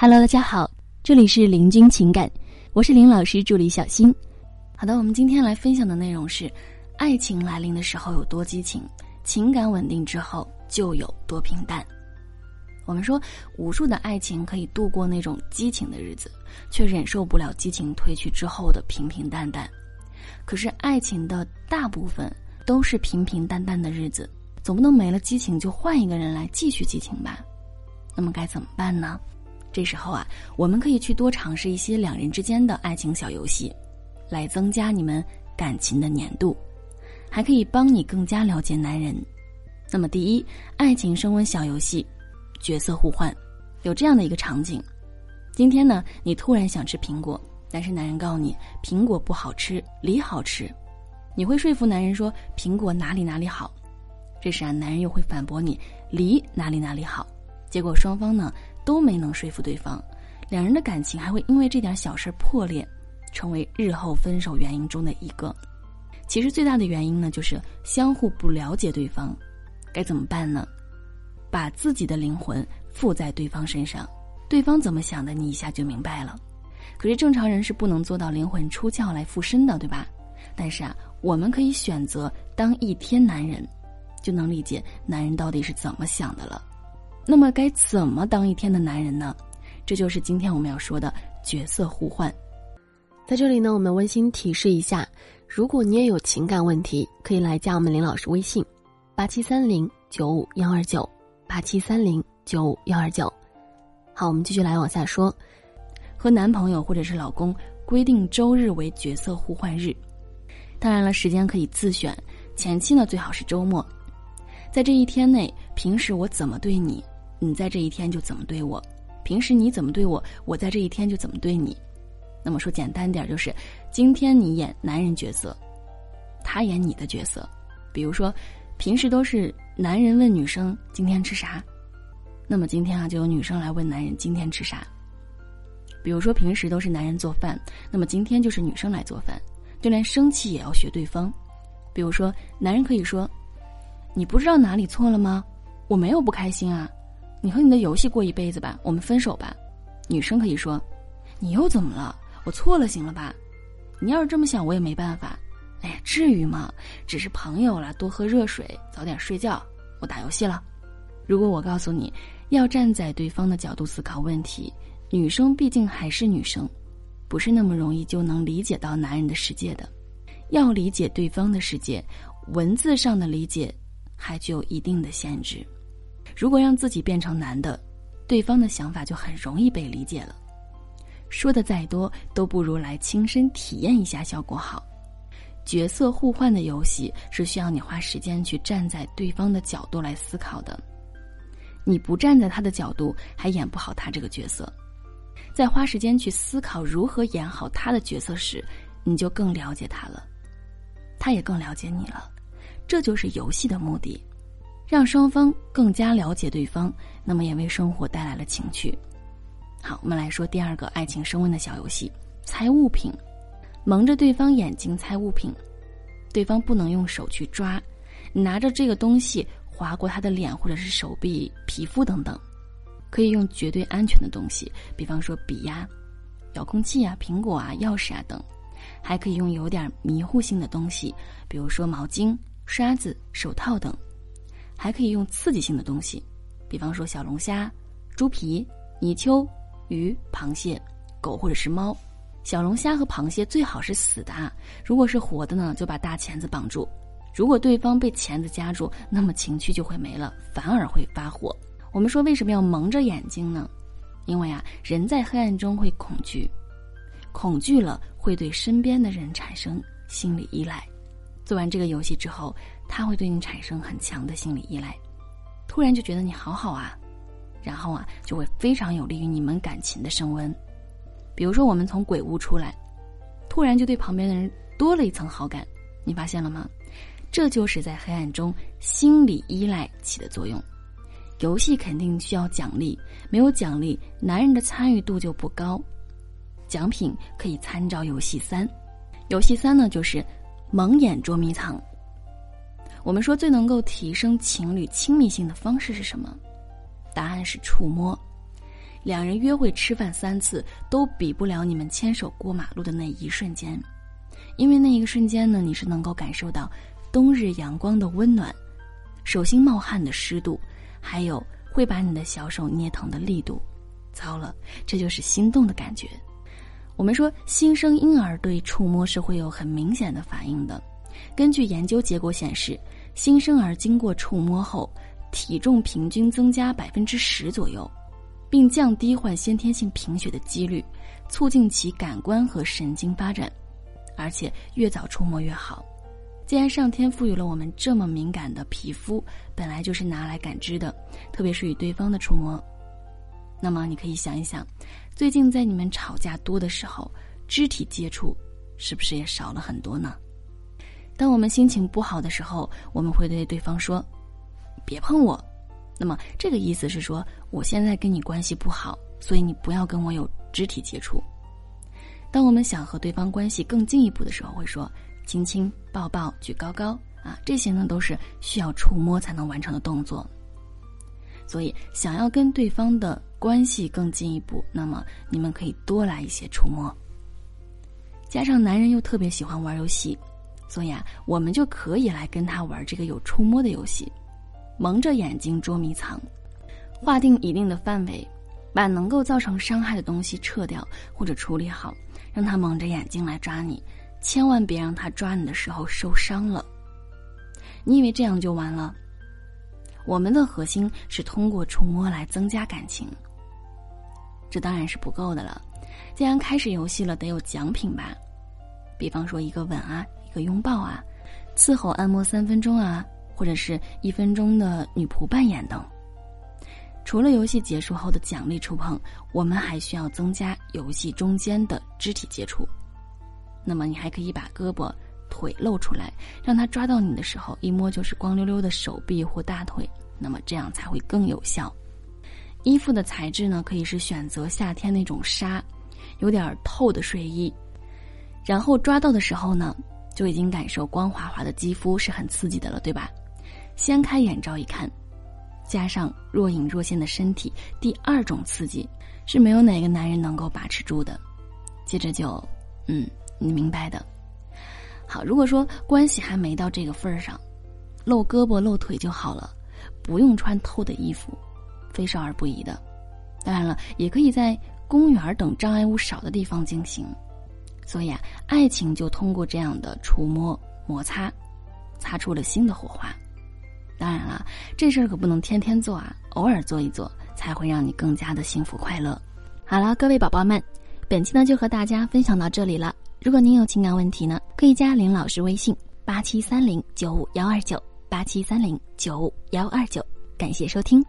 Hello，大家好，这里是林君情感，我是林老师助理小新。好的，我们今天来分享的内容是：爱情来临的时候有多激情，情感稳定之后就有多平淡。我们说，无数的爱情可以度过那种激情的日子，却忍受不了激情褪去之后的平平淡淡。可是，爱情的大部分都是平平淡淡的日子，总不能没了激情就换一个人来继续激情吧？那么该怎么办呢？这时候啊，我们可以去多尝试一些两人之间的爱情小游戏，来增加你们感情的粘度，还可以帮你更加了解男人。那么，第一，爱情升温小游戏。角色互换，有这样的一个场景：今天呢，你突然想吃苹果，但是男人告诉你苹果不好吃，梨好吃。你会说服男人说苹果哪里哪里好，这时啊，男人又会反驳你梨哪里哪里好。结果双方呢都没能说服对方，两人的感情还会因为这点小事破裂，成为日后分手原因中的一个。其实最大的原因呢，就是相互不了解对方，该怎么办呢？把自己的灵魂附在对方身上，对方怎么想的，你一下就明白了。可是正常人是不能做到灵魂出窍来附身的，对吧？但是啊，我们可以选择当一天男人，就能理解男人到底是怎么想的了。那么该怎么当一天的男人呢？这就是今天我们要说的角色互换。在这里呢，我们温馨提示一下：如果你也有情感问题，可以来加我们林老师微信：八七三零九五幺二九。八七三零九五幺二九，好，我们继续来往下说。和男朋友或者是老公规定周日为角色互换日，当然了，时间可以自选。前期呢，最好是周末，在这一天内，平时我怎么对你，你在这一天就怎么对我；平时你怎么对我，我在这一天就怎么对你。那么说简单点，就是今天你演男人角色，他演你的角色。比如说，平时都是。男人问女生今天吃啥，那么今天啊就有女生来问男人今天吃啥。比如说平时都是男人做饭，那么今天就是女生来做饭。就连生气也要学对方。比如说男人可以说：“你不知道哪里错了吗？我没有不开心啊，你和你的游戏过一辈子吧，我们分手吧。”女生可以说：“你又怎么了？我错了，行了吧？你要是这么想，我也没办法。”哎呀，至于吗？只是朋友了，多喝热水，早点睡觉。我打游戏了。如果我告诉你，要站在对方的角度思考问题，女生毕竟还是女生，不是那么容易就能理解到男人的世界的。要理解对方的世界，文字上的理解还具有一定的限制。如果让自己变成男的，对方的想法就很容易被理解了。说的再多，都不如来亲身体验一下效果好。角色互换的游戏是需要你花时间去站在对方的角度来思考的，你不站在他的角度，还演不好他这个角色。在花时间去思考如何演好他的角色时，你就更了解他了，他也更了解你了。这就是游戏的目的，让双方更加了解对方，那么也为生活带来了情趣。好，我们来说第二个爱情升温的小游戏——猜物品。蒙着对方眼睛猜物品，对方不能用手去抓，拿着这个东西划过他的脸或者是手臂、皮肤等等，可以用绝对安全的东西，比方说笔呀、遥控器啊、苹果啊、钥匙啊等，还可以用有点迷糊性的东西，比如说毛巾、刷子、手套等，还可以用刺激性的东西，比方说小龙虾、猪皮、泥鳅、鱼、螃蟹、狗或者是猫。小龙虾和螃蟹最好是死的啊，如果是活的呢，就把大钳子绑住。如果对方被钳子夹住，那么情趣就会没了，反而会发火。我们说为什么要蒙着眼睛呢？因为啊，人在黑暗中会恐惧，恐惧了会对身边的人产生心理依赖。做完这个游戏之后，他会对你产生很强的心理依赖，突然就觉得你好好啊，然后啊，就会非常有利于你们感情的升温。比如说，我们从鬼屋出来，突然就对旁边的人多了一层好感，你发现了吗？这就是在黑暗中心理依赖起的作用。游戏肯定需要奖励，没有奖励，男人的参与度就不高。奖品可以参照游戏三，游戏三呢就是蒙眼捉迷藏。我们说最能够提升情侣亲密性的方式是什么？答案是触摸。两人约会吃饭三次都比不了你们牵手过马路的那一瞬间，因为那一个瞬间呢，你是能够感受到冬日阳光的温暖，手心冒汗的湿度，还有会把你的小手捏疼的力度。糟了，这就是心动的感觉。我们说，新生婴儿对触摸是会有很明显的反应的。根据研究结果显示，新生儿经过触摸后，体重平均增加百分之十左右。并降低患先天性贫血的几率，促进其感官和神经发展，而且越早触摸越好。既然上天赋予了我们这么敏感的皮肤，本来就是拿来感知的，特别是与对方的触摸。那么你可以想一想，最近在你们吵架多的时候，肢体接触是不是也少了很多呢？当我们心情不好的时候，我们会对对方说：“别碰我。”那么这个意思是说，我现在跟你关系不好，所以你不要跟我有肢体接触。当我们想和对方关系更进一步的时候，会说亲亲、抱抱、举高高啊，这些呢都是需要触摸才能完成的动作。所以，想要跟对方的关系更进一步，那么你们可以多来一些触摸。加上男人又特别喜欢玩游戏，所以啊，我们就可以来跟他玩这个有触摸的游戏。蒙着眼睛捉迷藏，划定一定的范围，把能够造成伤害的东西撤掉或者处理好，让他蒙着眼睛来抓你，千万别让他抓你的时候受伤了。你以为这样就完了？我们的核心是通过触摸来增加感情，这当然是不够的了。既然开始游戏了，得有奖品吧？比方说一个吻啊，一个拥抱啊，伺候按摩三分钟啊。或者是一分钟的女仆扮演等。除了游戏结束后的奖励触碰，我们还需要增加游戏中间的肢体接触。那么你还可以把胳膊、腿露出来，让他抓到你的时候，一摸就是光溜溜的手臂或大腿。那么这样才会更有效。衣服的材质呢，可以是选择夏天那种纱，有点透的睡衣。然后抓到的时候呢，就已经感受光滑滑的肌肤是很刺激的了，对吧？掀开眼罩一看，加上若隐若现的身体，第二种刺激是没有哪个男人能够把持住的。接着就，嗯，你明白的。好，如果说关系还没到这个份儿上，露胳膊露腿就好了，不用穿透的衣服，非少儿不宜的。当然了，也可以在公园等障碍物少的地方进行。所以啊，爱情就通过这样的触摸摩擦，擦出了新的火花。当然了，这事儿可不能天天做啊，偶尔做一做，才会让你更加的幸福快乐。好了，各位宝宝们，本期呢就和大家分享到这里了。如果您有情感问题呢，可以加林老师微信：八七三零九五幺二九八七三零九五幺二九。感谢收听。